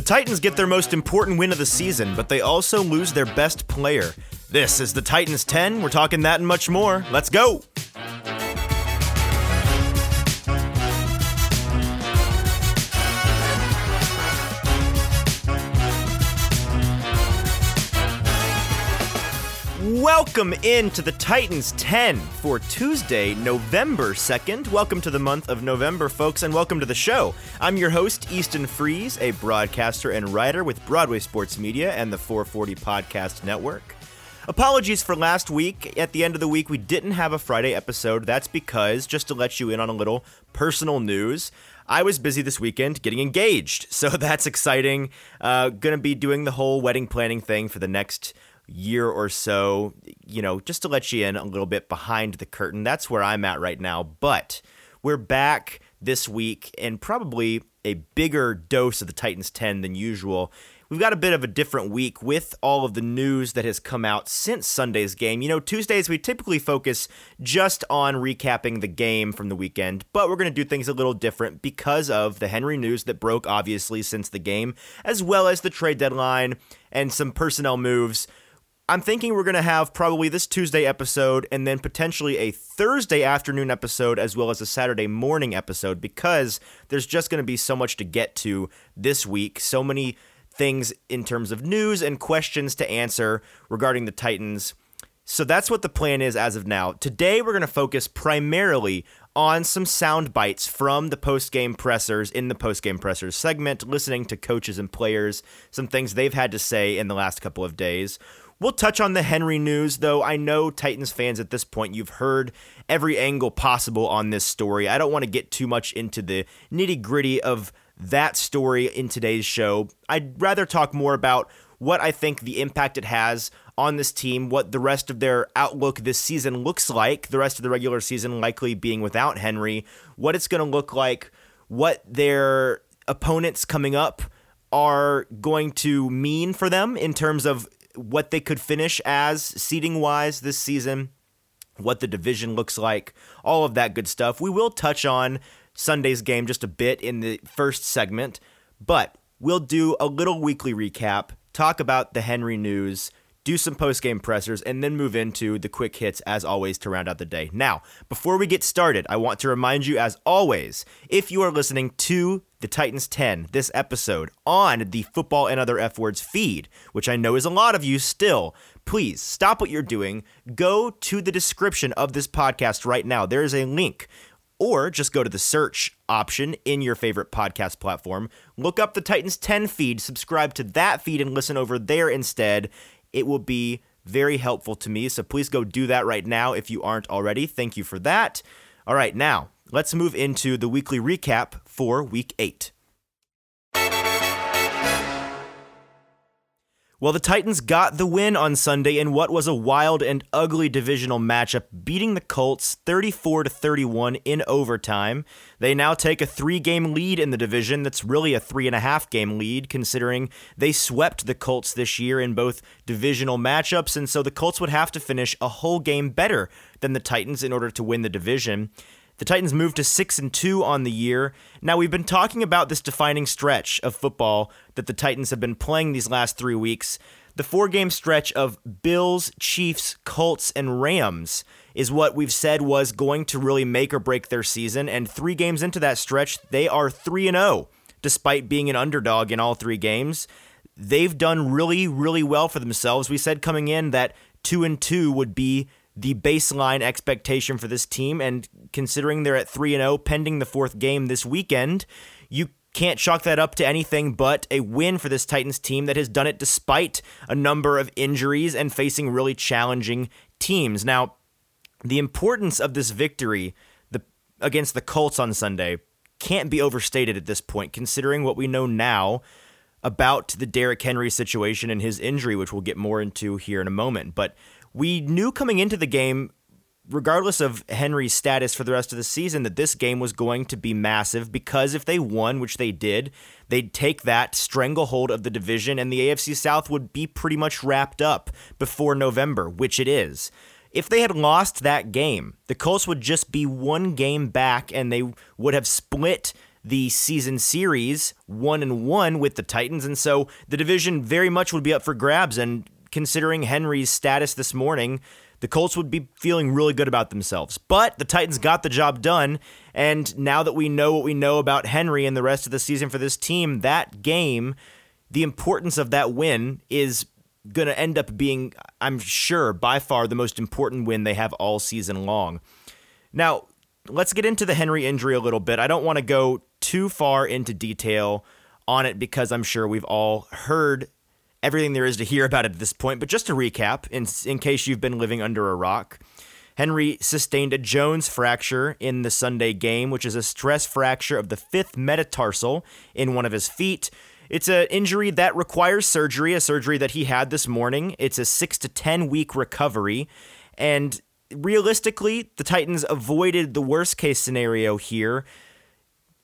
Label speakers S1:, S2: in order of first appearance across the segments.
S1: The Titans get their most important win of the season, but they also lose their best player. This is the Titans 10. We're talking that and much more. Let's go! Welcome in to the Titans 10 for Tuesday, November 2nd. Welcome to the month of November, folks, and welcome to the show. I'm your host, Easton Freeze, a broadcaster and writer with Broadway Sports Media and the 440 Podcast Network. Apologies for last week. At the end of the week, we didn't have a Friday episode. That's because, just to let you in on a little personal news, I was busy this weekend getting engaged. So that's exciting. Uh, gonna be doing the whole wedding planning thing for the next year or so, you know, just to let you in a little bit behind the curtain. That's where I'm at right now. But we're back this week and probably a bigger dose of the Titans 10 than usual. We've got a bit of a different week with all of the news that has come out since Sunday's game. You know, Tuesdays we typically focus just on recapping the game from the weekend, but we're going to do things a little different because of the Henry news that broke obviously since the game, as well as the trade deadline and some personnel moves I'm thinking we're going to have probably this Tuesday episode and then potentially a Thursday afternoon episode as well as a Saturday morning episode because there's just going to be so much to get to this week. So many things in terms of news and questions to answer regarding the Titans. So that's what the plan is as of now. Today, we're going to focus primarily on some sound bites from the post-game pressers in the post-game pressers segment, listening to coaches and players, some things they've had to say in the last couple of days. We'll touch on the Henry news, though I know Titans fans at this point, you've heard every angle possible on this story. I don't want to get too much into the nitty gritty of that story in today's show. I'd rather talk more about what I think the impact it has on this team, what the rest of their outlook this season looks like, the rest of the regular season likely being without Henry, what it's going to look like, what their opponents coming up are going to mean for them in terms of what they could finish as seeding wise this season, what the division looks like, all of that good stuff. We will touch on Sunday's game just a bit in the first segment, but we'll do a little weekly recap, talk about the Henry news, do some post game pressers, and then move into the quick hits as always to round out the day. Now, before we get started, I want to remind you, as always, if you are listening to the Titans 10, this episode, on the Football and Other F Words feed, which I know is a lot of you still, please stop what you're doing. Go to the description of this podcast right now. There is a link or just go to the search option in your favorite podcast platform. Look up the Titans 10 feed, subscribe to that feed, and listen over there instead. It will be very helpful to me. So please go do that right now if you aren't already. Thank you for that. All right, now let's move into the weekly recap for week eight. Well, the Titans got the win on Sunday in what was a wild and ugly divisional matchup, beating the Colts 34 to 31 in overtime. They now take a three-game lead in the division. That's really a three and a half game lead, considering they swept the Colts this year in both divisional matchups, and so the Colts would have to finish a whole game better than the Titans in order to win the division. The Titans moved to 6 and 2 on the year. Now we've been talking about this defining stretch of football that the Titans have been playing these last 3 weeks. The four-game stretch of Bills, Chiefs, Colts, and Rams is what we've said was going to really make or break their season and 3 games into that stretch, they are 3 and 0 despite being an underdog in all 3 games. They've done really really well for themselves. We said coming in that 2 and 2 would be the baseline expectation for this team. And considering they're at 3 0, pending the fourth game this weekend, you can't chalk that up to anything but a win for this Titans team that has done it despite a number of injuries and facing really challenging teams. Now, the importance of this victory the, against the Colts on Sunday can't be overstated at this point, considering what we know now about the Derrick Henry situation and his injury, which we'll get more into here in a moment. But we knew coming into the game, regardless of Henry's status for the rest of the season, that this game was going to be massive because if they won, which they did, they'd take that stranglehold of the division and the AFC South would be pretty much wrapped up before November, which it is. If they had lost that game, the Colts would just be one game back and they would have split the season series one and one with the Titans, and so the division very much would be up for grabs. And considering Henry's status this morning, the Colts would be feeling really good about themselves. But the Titans got the job done, and now that we know what we know about Henry and the rest of the season for this team, that game, the importance of that win is going to end up being, I'm sure, by far the most important win they have all season long. Now, let's get into the Henry injury a little bit. I don't want to go too far into detail on it because I'm sure we've all heard everything there is to hear about it at this point. But just to recap, in, in case you've been living under a rock, Henry sustained a Jones fracture in the Sunday game, which is a stress fracture of the fifth metatarsal in one of his feet. It's an injury that requires surgery, a surgery that he had this morning. It's a six to 10 week recovery. And realistically, the Titans avoided the worst case scenario here.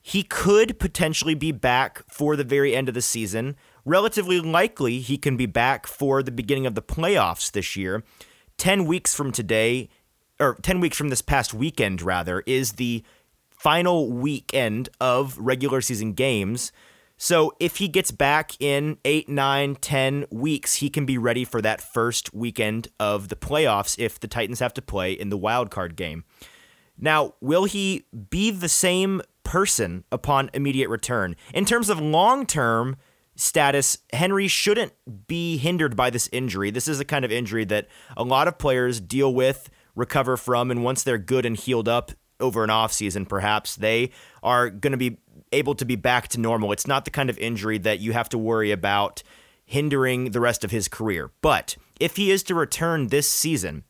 S1: He could potentially be back for the very end of the season. Relatively likely, he can be back for the beginning of the playoffs this year. 10 weeks from today, or 10 weeks from this past weekend, rather, is the final weekend of regular season games. So if he gets back in eight, nine, ten weeks, he can be ready for that first weekend of the playoffs if the Titans have to play in the wild card game. Now, will he be the same person upon immediate return? In terms of long term status, Henry shouldn't be hindered by this injury. This is a kind of injury that a lot of players deal with, recover from, and once they're good and healed up over an offseason, perhaps they are going to be able to be back to normal. It's not the kind of injury that you have to worry about hindering the rest of his career. But if he is to return this season,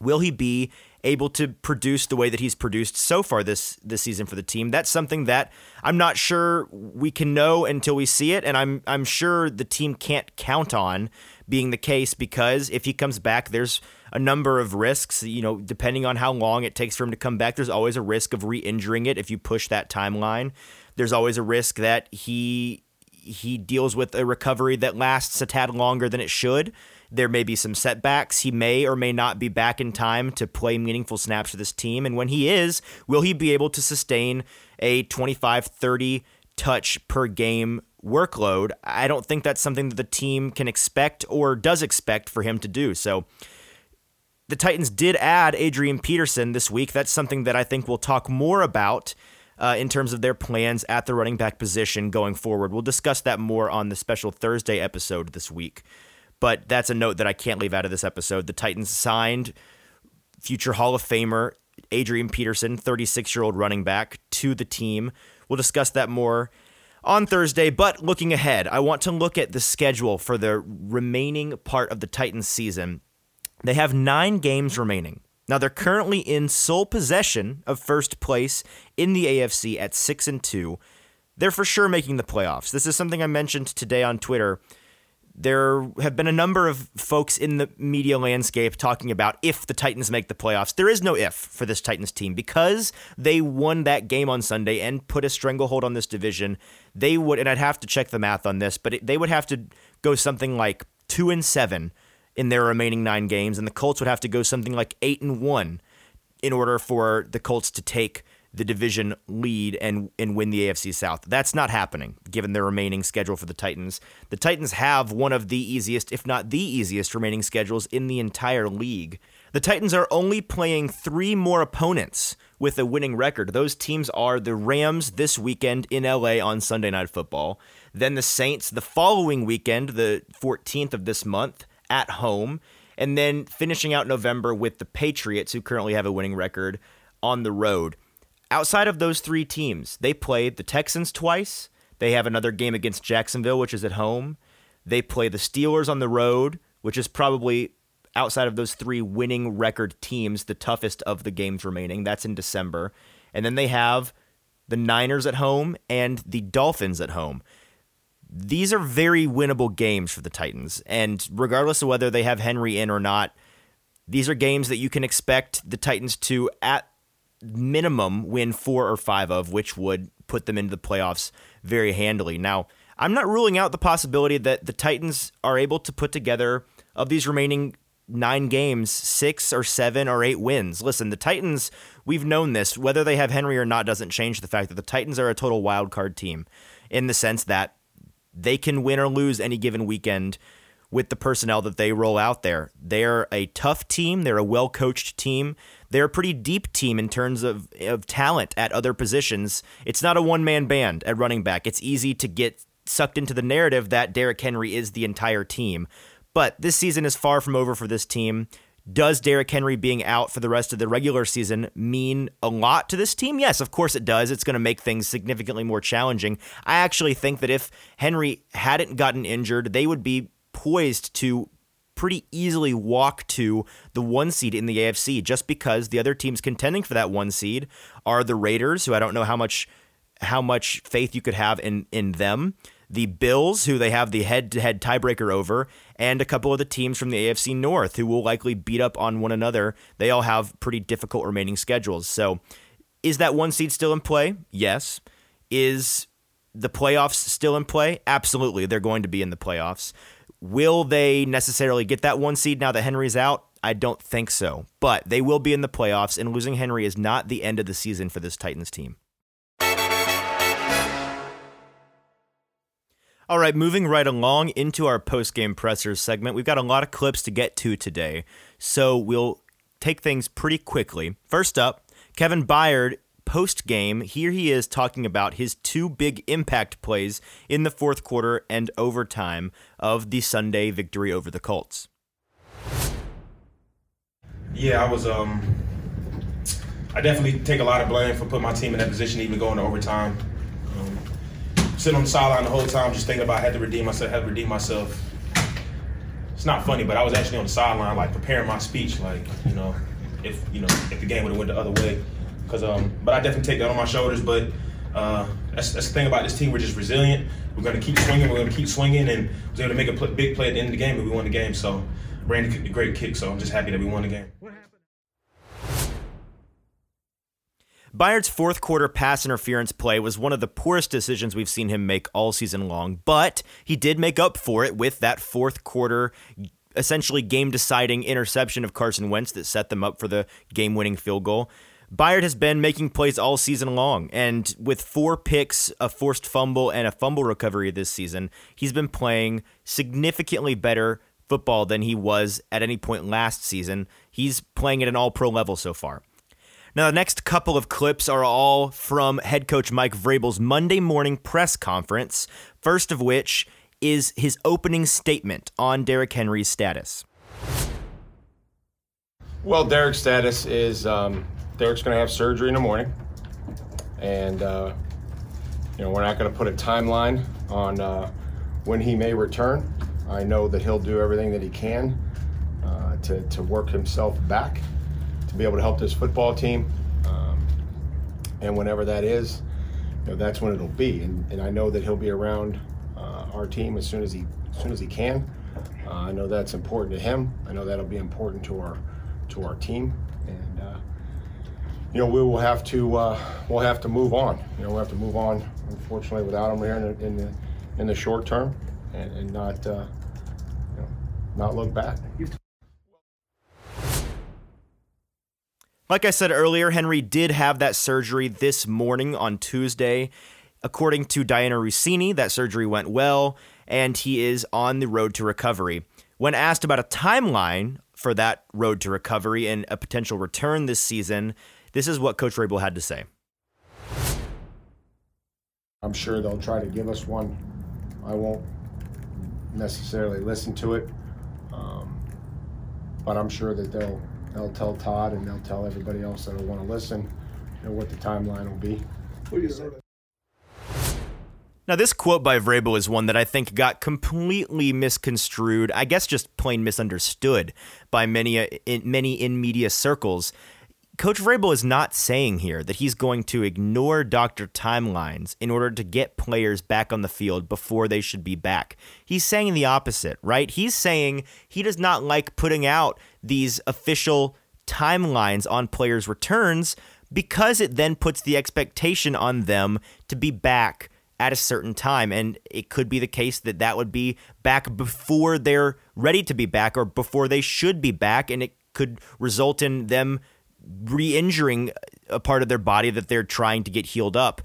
S1: will he be able to produce the way that he's produced so far this this season for the team? That's something that I'm not sure we can know until we see it, and I'm I'm sure the team can't count on being the case because if he comes back, there's a number of risks. You know, depending on how long it takes for him to come back, there's always a risk of re-injuring it if you push that timeline. There's always a risk that he he deals with a recovery that lasts a tad longer than it should. There may be some setbacks. He may or may not be back in time to play meaningful snaps for this team. And when he is, will he be able to sustain a 25 30 touch per game workload? I don't think that's something that the team can expect or does expect for him to do. So the Titans did add Adrian Peterson this week. That's something that I think we'll talk more about uh, in terms of their plans at the running back position going forward. We'll discuss that more on the special Thursday episode this week. But that's a note that I can't leave out of this episode. The Titans signed future Hall of Famer Adrian Peterson, 36 year old running back, to the team. We'll discuss that more on Thursday. But looking ahead, I want to look at the schedule for the remaining part of the Titans season. They have nine games remaining. Now they're currently in sole possession of first place in the AFC at 6 and 2. They're for sure making the playoffs. This is something I mentioned today on Twitter. There have been a number of folks in the media landscape talking about if the Titans make the playoffs. There is no if for this Titans team because they won that game on Sunday and put a stranglehold on this division. They would, and I'd have to check the math on this, but it, they would have to go something like two and seven in their remaining nine games, and the Colts would have to go something like eight and one in order for the Colts to take the division lead and and win the AFC South. That's not happening given their remaining schedule for the Titans. The Titans have one of the easiest, if not the easiest, remaining schedules in the entire league. The Titans are only playing three more opponents with a winning record. Those teams are the Rams this weekend in LA on Sunday Night Football, then the Saints the following weekend, the 14th of this month, at home, and then finishing out November with the Patriots, who currently have a winning record, on the road. Outside of those three teams, they play the Texans twice. They have another game against Jacksonville, which is at home. They play the Steelers on the road, which is probably outside of those three winning record teams, the toughest of the games remaining. That's in December. And then they have the Niners at home and the Dolphins at home these are very winnable games for the Titans. And regardless of whether they have Henry in or not, these are games that you can expect the Titans to, at minimum, win four or five of, which would put them into the playoffs very handily. Now, I'm not ruling out the possibility that the Titans are able to put together, of these remaining nine games, six or seven or eight wins. Listen, the Titans, we've known this. Whether they have Henry or not doesn't change the fact that the Titans are a total wild card team in the sense that they can win or lose any given weekend with the personnel that they roll out there. They're a tough team, they're a well coached team. They're a pretty deep team in terms of, of talent at other positions. It's not a one man band at running back. It's easy to get sucked into the narrative that Derrick Henry is the entire team. But this season is far from over for this team. Does Derrick Henry being out for the rest of the regular season mean a lot to this team? Yes, of course it does. It's going to make things significantly more challenging. I actually think that if Henry hadn't gotten injured, they would be poised to pretty easily walk to the one seed in the AFC just because the other teams contending for that one seed are the Raiders, who I don't know how much how much faith you could have in in them, the Bills, who they have the head-to-head tiebreaker over, and a couple of the teams from the AFC North who will likely beat up on one another. They all have pretty difficult remaining schedules. So, is that one seed still in play? Yes. Is the playoffs still in play? Absolutely. They're going to be in the playoffs. Will they necessarily get that one seed now that Henry's out? I don't think so. But they will be in the playoffs, and losing Henry is not the end of the season for this Titans team. All right, moving right along into our post game pressers segment. We've got a lot of clips to get to today, so we'll take things pretty quickly. First up, Kevin Byard post game, here he is talking about his two big impact plays in the fourth quarter and overtime of the Sunday victory over the Colts.
S2: Yeah, I was um I definitely take a lot of blame for putting my team in that position even going to overtime. Um, sitting on the sideline the whole time just thinking about I had to redeem myself, had to redeem myself. It's not funny, but I was actually on the sideline like preparing my speech, like, you know, if you know, if the game would have went the other way. Cause um, but I definitely take that on my shoulders. But uh, that's, that's the thing about this team. We're just resilient. We're going to keep swinging. We're going to keep swinging, and was able to make a pl- big play at the end of the game, and we won the game. So Randy kicked a great kick. So I'm just happy that we won the game.
S1: Byard's fourth quarter pass interference play was one of the poorest decisions we've seen him make all season long, but he did make up for it with that fourth quarter essentially game deciding interception of Carson Wentz that set them up for the game winning field goal. Byard has been making plays all season long, and with four picks, a forced fumble, and a fumble recovery this season, he's been playing significantly better football than he was at any point last season. He's playing at an all pro level so far. Now, the next couple of clips are all from head coach Mike Vrabel's Monday morning press conference, first of which is his opening statement on Derrick Henry's status.
S3: Well, Derrick's status is um, Derrick's going to have surgery in the morning, and uh, you know we're not going to put a timeline on uh, when he may return. I know that he'll do everything that he can uh, to to work himself back to be able to help this football team, um, and whenever that is, you know that's when it'll be. And, and I know that he'll be around uh, our team as soon as he as soon as he can. Uh, I know that's important to him. I know that'll be important to our to our team, and uh, you know, we will have to uh, we'll have to move on. You know, we'll have to move on. Unfortunately, without him here in the in the, in the short term, and, and not uh, you know, not look back.
S1: Like I said earlier, Henry did have that surgery this morning on Tuesday. According to Dianna Russini, that surgery went well, and he is on the road to recovery. When asked about a timeline for that road to recovery and a potential return this season, this is what Coach Vrabel had to say.
S3: I'm sure they'll try to give us one. I won't necessarily listen to it, um, but I'm sure that they'll they'll tell Todd and they'll tell everybody else that'll want to listen, you know, what the timeline will be.
S1: Now, this quote by Vrabel is one that I think got completely misconstrued. I guess just plain misunderstood by many uh, in, many in media circles. Coach Vrabel is not saying here that he's going to ignore doctor timelines in order to get players back on the field before they should be back. He's saying the opposite, right? He's saying he does not like putting out these official timelines on players' returns because it then puts the expectation on them to be back at a certain time. And it could be the case that that would be back before they're ready to be back or before they should be back. And it could result in them re injuring a part of their body that they're trying to get healed up.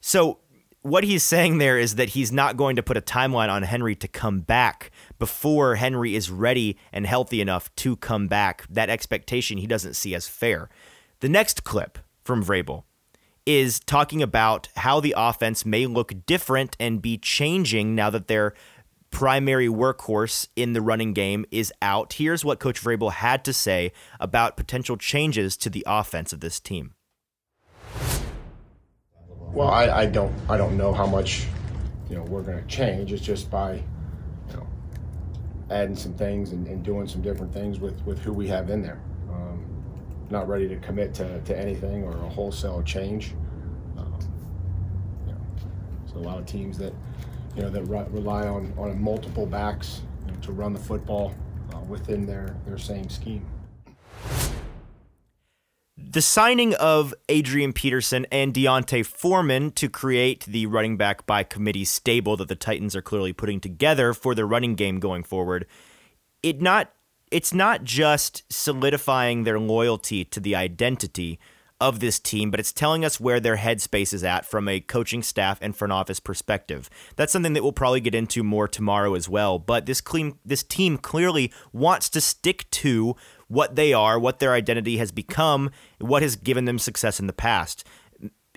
S1: So, what he's saying there is that he's not going to put a timeline on Henry to come back before Henry is ready and healthy enough to come back. That expectation he doesn't see as fair. The next clip from Vrabel is talking about how the offense may look different and be changing now that their primary workhorse in the running game is out. Here's what Coach Vrabel had to say about potential changes to the offense of this team.
S3: Well, I, I don't I don't know how much you know we're going to change. It's just by you know adding some things and, and doing some different things with with who we have in there not ready to commit to, to anything or a wholesale change. Um, you know, so a lot of teams that you know that re- rely on on multiple backs you know, to run the football uh, within their their same scheme.
S1: The signing of Adrian Peterson and D'Onta Foreman to create the running back by committee stable that the Titans are clearly putting together for their running game going forward, it not it's not just solidifying their loyalty to the identity of this team, but it's telling us where their headspace is at from a coaching staff and front office perspective. That's something that we'll probably get into more tomorrow as well. But this clean, this team clearly wants to stick to what they are, what their identity has become, what has given them success in the past.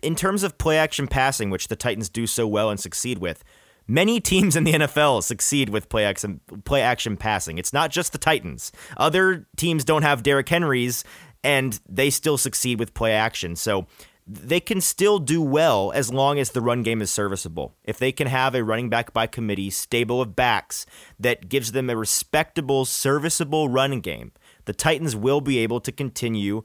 S1: In terms of play action passing, which the Titans do so well and succeed with, Many teams in the NFL succeed with play action, play action passing. It's not just the Titans. Other teams don't have Derrick Henrys, and they still succeed with play action. So they can still do well as long as the run game is serviceable. If they can have a running back by committee, stable of backs that gives them a respectable, serviceable run game, the Titans will be able to continue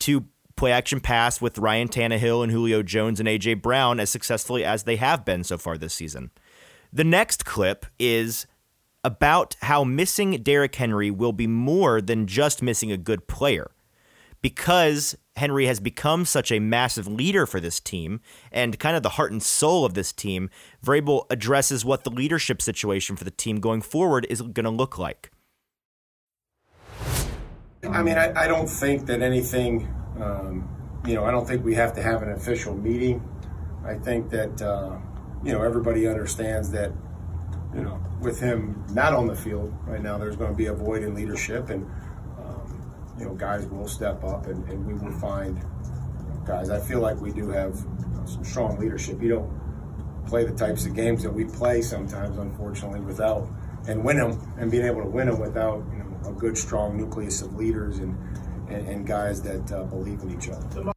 S1: to play action pass with Ryan Tannehill and Julio Jones and AJ Brown as successfully as they have been so far this season. The next clip is about how missing Derrick Henry will be more than just missing a good player. Because Henry has become such a massive leader for this team and kind of the heart and soul of this team, Vrabel addresses what the leadership situation for the team going forward is going to look like.
S3: I mean, I, I don't think that anything, um, you know, I don't think we have to have an official meeting. I think that. Uh, you know, everybody understands that, you know, with him not on the field right now, there's going to be a void in leadership, and you know, guys will step up, and, and we will find guys. I feel like we do have some strong leadership. You don't play the types of games that we play sometimes, unfortunately, without and win them, and being able to win them without you know a good, strong nucleus of leaders and and, and guys that uh, believe in each other.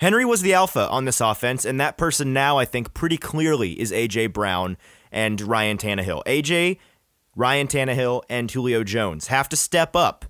S1: Henry was the alpha on this offense, and that person now, I think, pretty clearly is A.J. Brown and Ryan Tannehill. A.J., Ryan Tannehill, and Julio Jones have to step up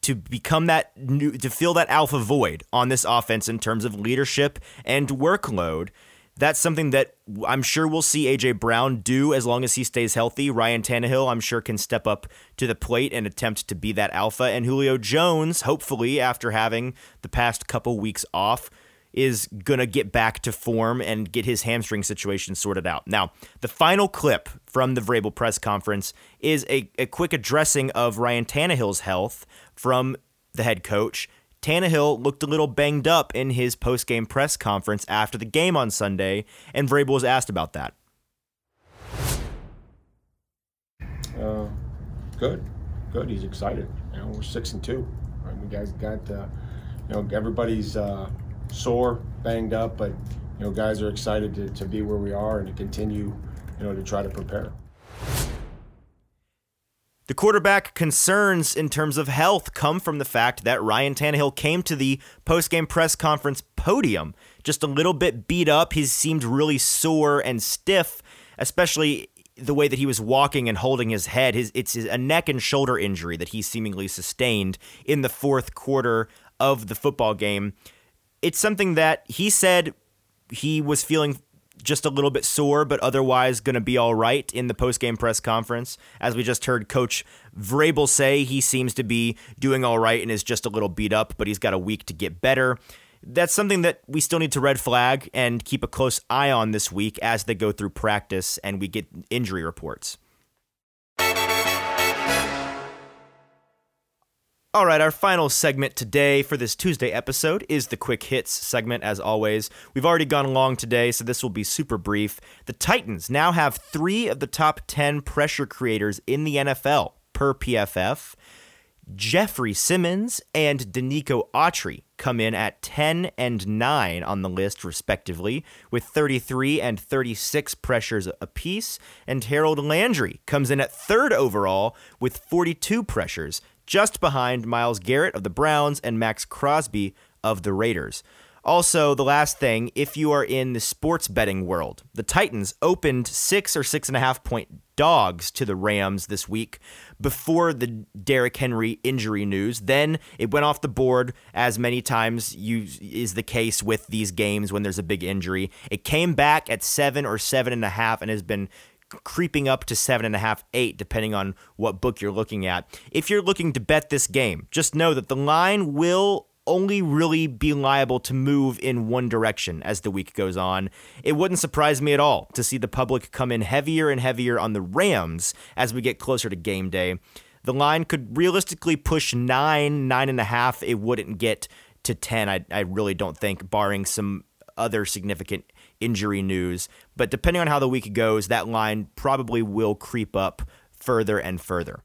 S1: to become that new, to fill that alpha void on this offense in terms of leadership and workload. That's something that I'm sure we'll see AJ Brown do as long as he stays healthy. Ryan Tannehill, I'm sure, can step up to the plate and attempt to be that alpha. And Julio Jones, hopefully, after having the past couple weeks off, is going to get back to form and get his hamstring situation sorted out. Now, the final clip from the Vrabel press conference is a, a quick addressing of Ryan Tannehill's health from the head coach. Tannehill looked a little banged up in his post-game press conference after the game on Sunday, and Vrabel was asked about that.
S3: Uh, good, good. He's excited. You know, we're six and two. Right? We guys got, uh, you know, everybody's uh, sore, banged up, but you know, guys are excited to, to be where we are and to continue, you know, to try to prepare.
S1: The quarterback concerns in terms of health come from the fact that Ryan Tannehill came to the post-game press conference podium just a little bit beat up. He seemed really sore and stiff, especially the way that he was walking and holding his head. His it's a neck and shoulder injury that he seemingly sustained in the fourth quarter of the football game it's something that he said he was feeling just a little bit sore, but otherwise going to be all right in the post-game press conference. As we just heard Coach Vrabel say, he seems to be doing all right and is just a little beat up, but he's got a week to get better. that's something that we still need to red flag and keep a close eye on this week as they go through practice and we get injury reports. All right, our final segment today for this Tuesday episode is the quick hits segment, as always. We've already gone along today, so this will be super brief. The Titans now have three of the top 10 pressure creators in the NFL per PFF. Jeffrey Simmons and Denico Autry come in at 10 and 9 on the list, respectively, with 33 and 36 pressures apiece. And Harold Landry comes in at third overall with 42 pressures, just behind Myles Garrett of the Browns and Maxx Crosby of the Raiders. Also, the last thing, if you are in the sports betting world, the Titans opened six or six and a half point dogs to the Rams this week before the Derrick Henry injury news. Then it went off the board, as many times you, is the case with these games when there's a big injury. It came back at seven or seven and a half and has been creeping up to seven and a half, eight, depending on what book you're looking at. If you're looking to bet this game, just know that the line will only really be liable to move in one direction as the week goes on. It wouldn't surprise me at all to see the public come in heavier and heavier on the Rams as we get closer to game day. The line could realistically push nine, nine and a half. It wouldn't get to 10, I, I really don't think, barring some other significant injury news. But depending on how the week goes, that line probably will creep up further and further.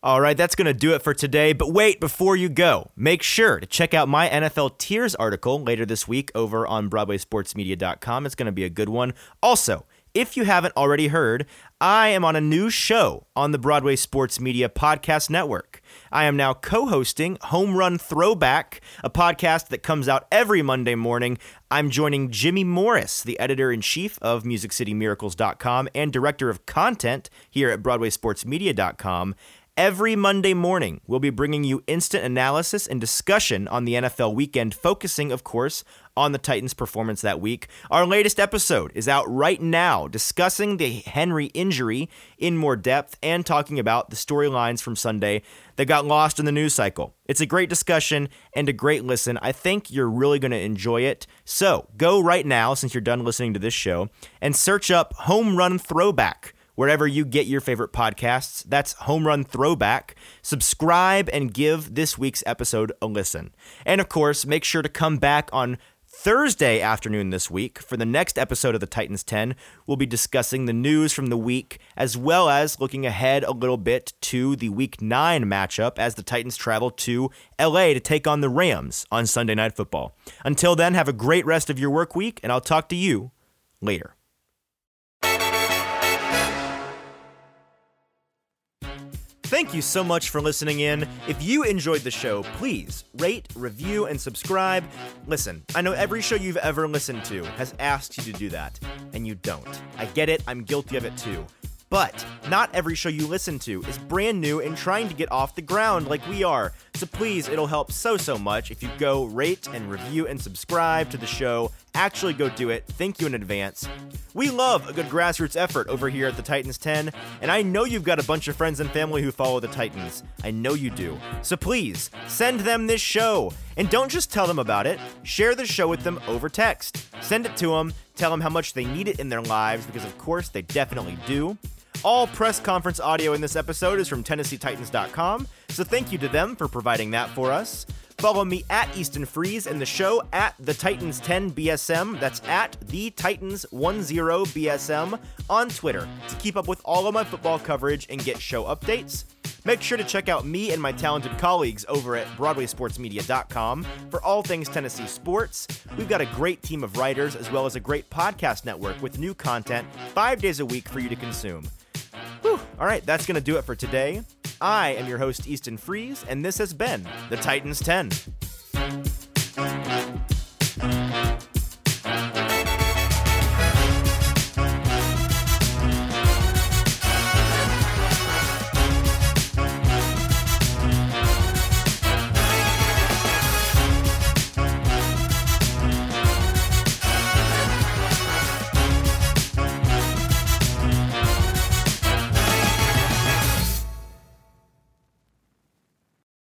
S1: All right, that's going to do it for today. But wait, before you go, make sure to check out my NFL Tiers article later this week over on BroadwaySportsMedia.com. It's going to be a good one. Also, if you haven't already heard, I am on a new show on the Broadway Sports Media Podcast Network. I am now co hosting Home Run Throwback, a podcast that comes out every Monday morning. I'm joining Jimmy Morris, the editor in chief of MusicCityMiracles.com and director of content here at BroadwaySportsMedia.com. Every Monday morning, we'll be bringing you instant analysis and discussion on the NFL weekend, focusing, of course, on the Titans' performance that week. Our latest episode is out right now, discussing the Henry injury in more depth and talking about the storylines from Sunday that got lost in the news cycle. It's a great discussion and a great listen. I think you're really going to enjoy it. So go right now, since you're done listening to this show, and search up Home Run Throwback wherever you get your favorite podcasts. That's Home Run Throwback. Subscribe and give this week's episode a listen. And of course, make sure to come back on Thursday afternoon this week for the next episode of the Titans 10. We'll be discussing the news from the week as well as looking ahead a little bit to the week 9 matchup as the Titans travel to LA to take on the Rams on Sunday Night Football. Until then, have a great rest of your work week and I'll talk to you later. Thank you so much for listening in. If you enjoyed the show, please rate, review, and subscribe. Listen, I know every show you've ever listened to has asked you to do that, and you don't. I get it, I'm guilty of it too. But not every show you listen to is brand new and trying to get off the ground like we are. So please, it'll help so, so much if you go rate and review and subscribe to the show. Actually, go do it. Thank you in advance. We love a good grassroots effort over here at the Titans 10, and I know you've got a bunch of friends and family who follow the Titans. I know you do. So please, send them this show. And don't just tell them about it, share the show with them over text. Send it to them, tell them how much they need it in their lives, because of course they definitely do. All press conference audio in this episode is from TennesseeTitans.com, so thank you to them for providing that for us. Follow me at Easton Freeze and the show at the Titans 10 BSM. That's at the Titans 10 BSM on Twitter to keep up with all of my football coverage and get show updates. Make sure to check out me and my talented colleagues over at BroadwaySportsMedia.com for all things Tennessee sports. We've got a great team of writers as well as a great podcast network with new content five days a week for you to consume. All right, that's going to do it for today. I am your host, Easton Freeze, and this has been the Titans 10.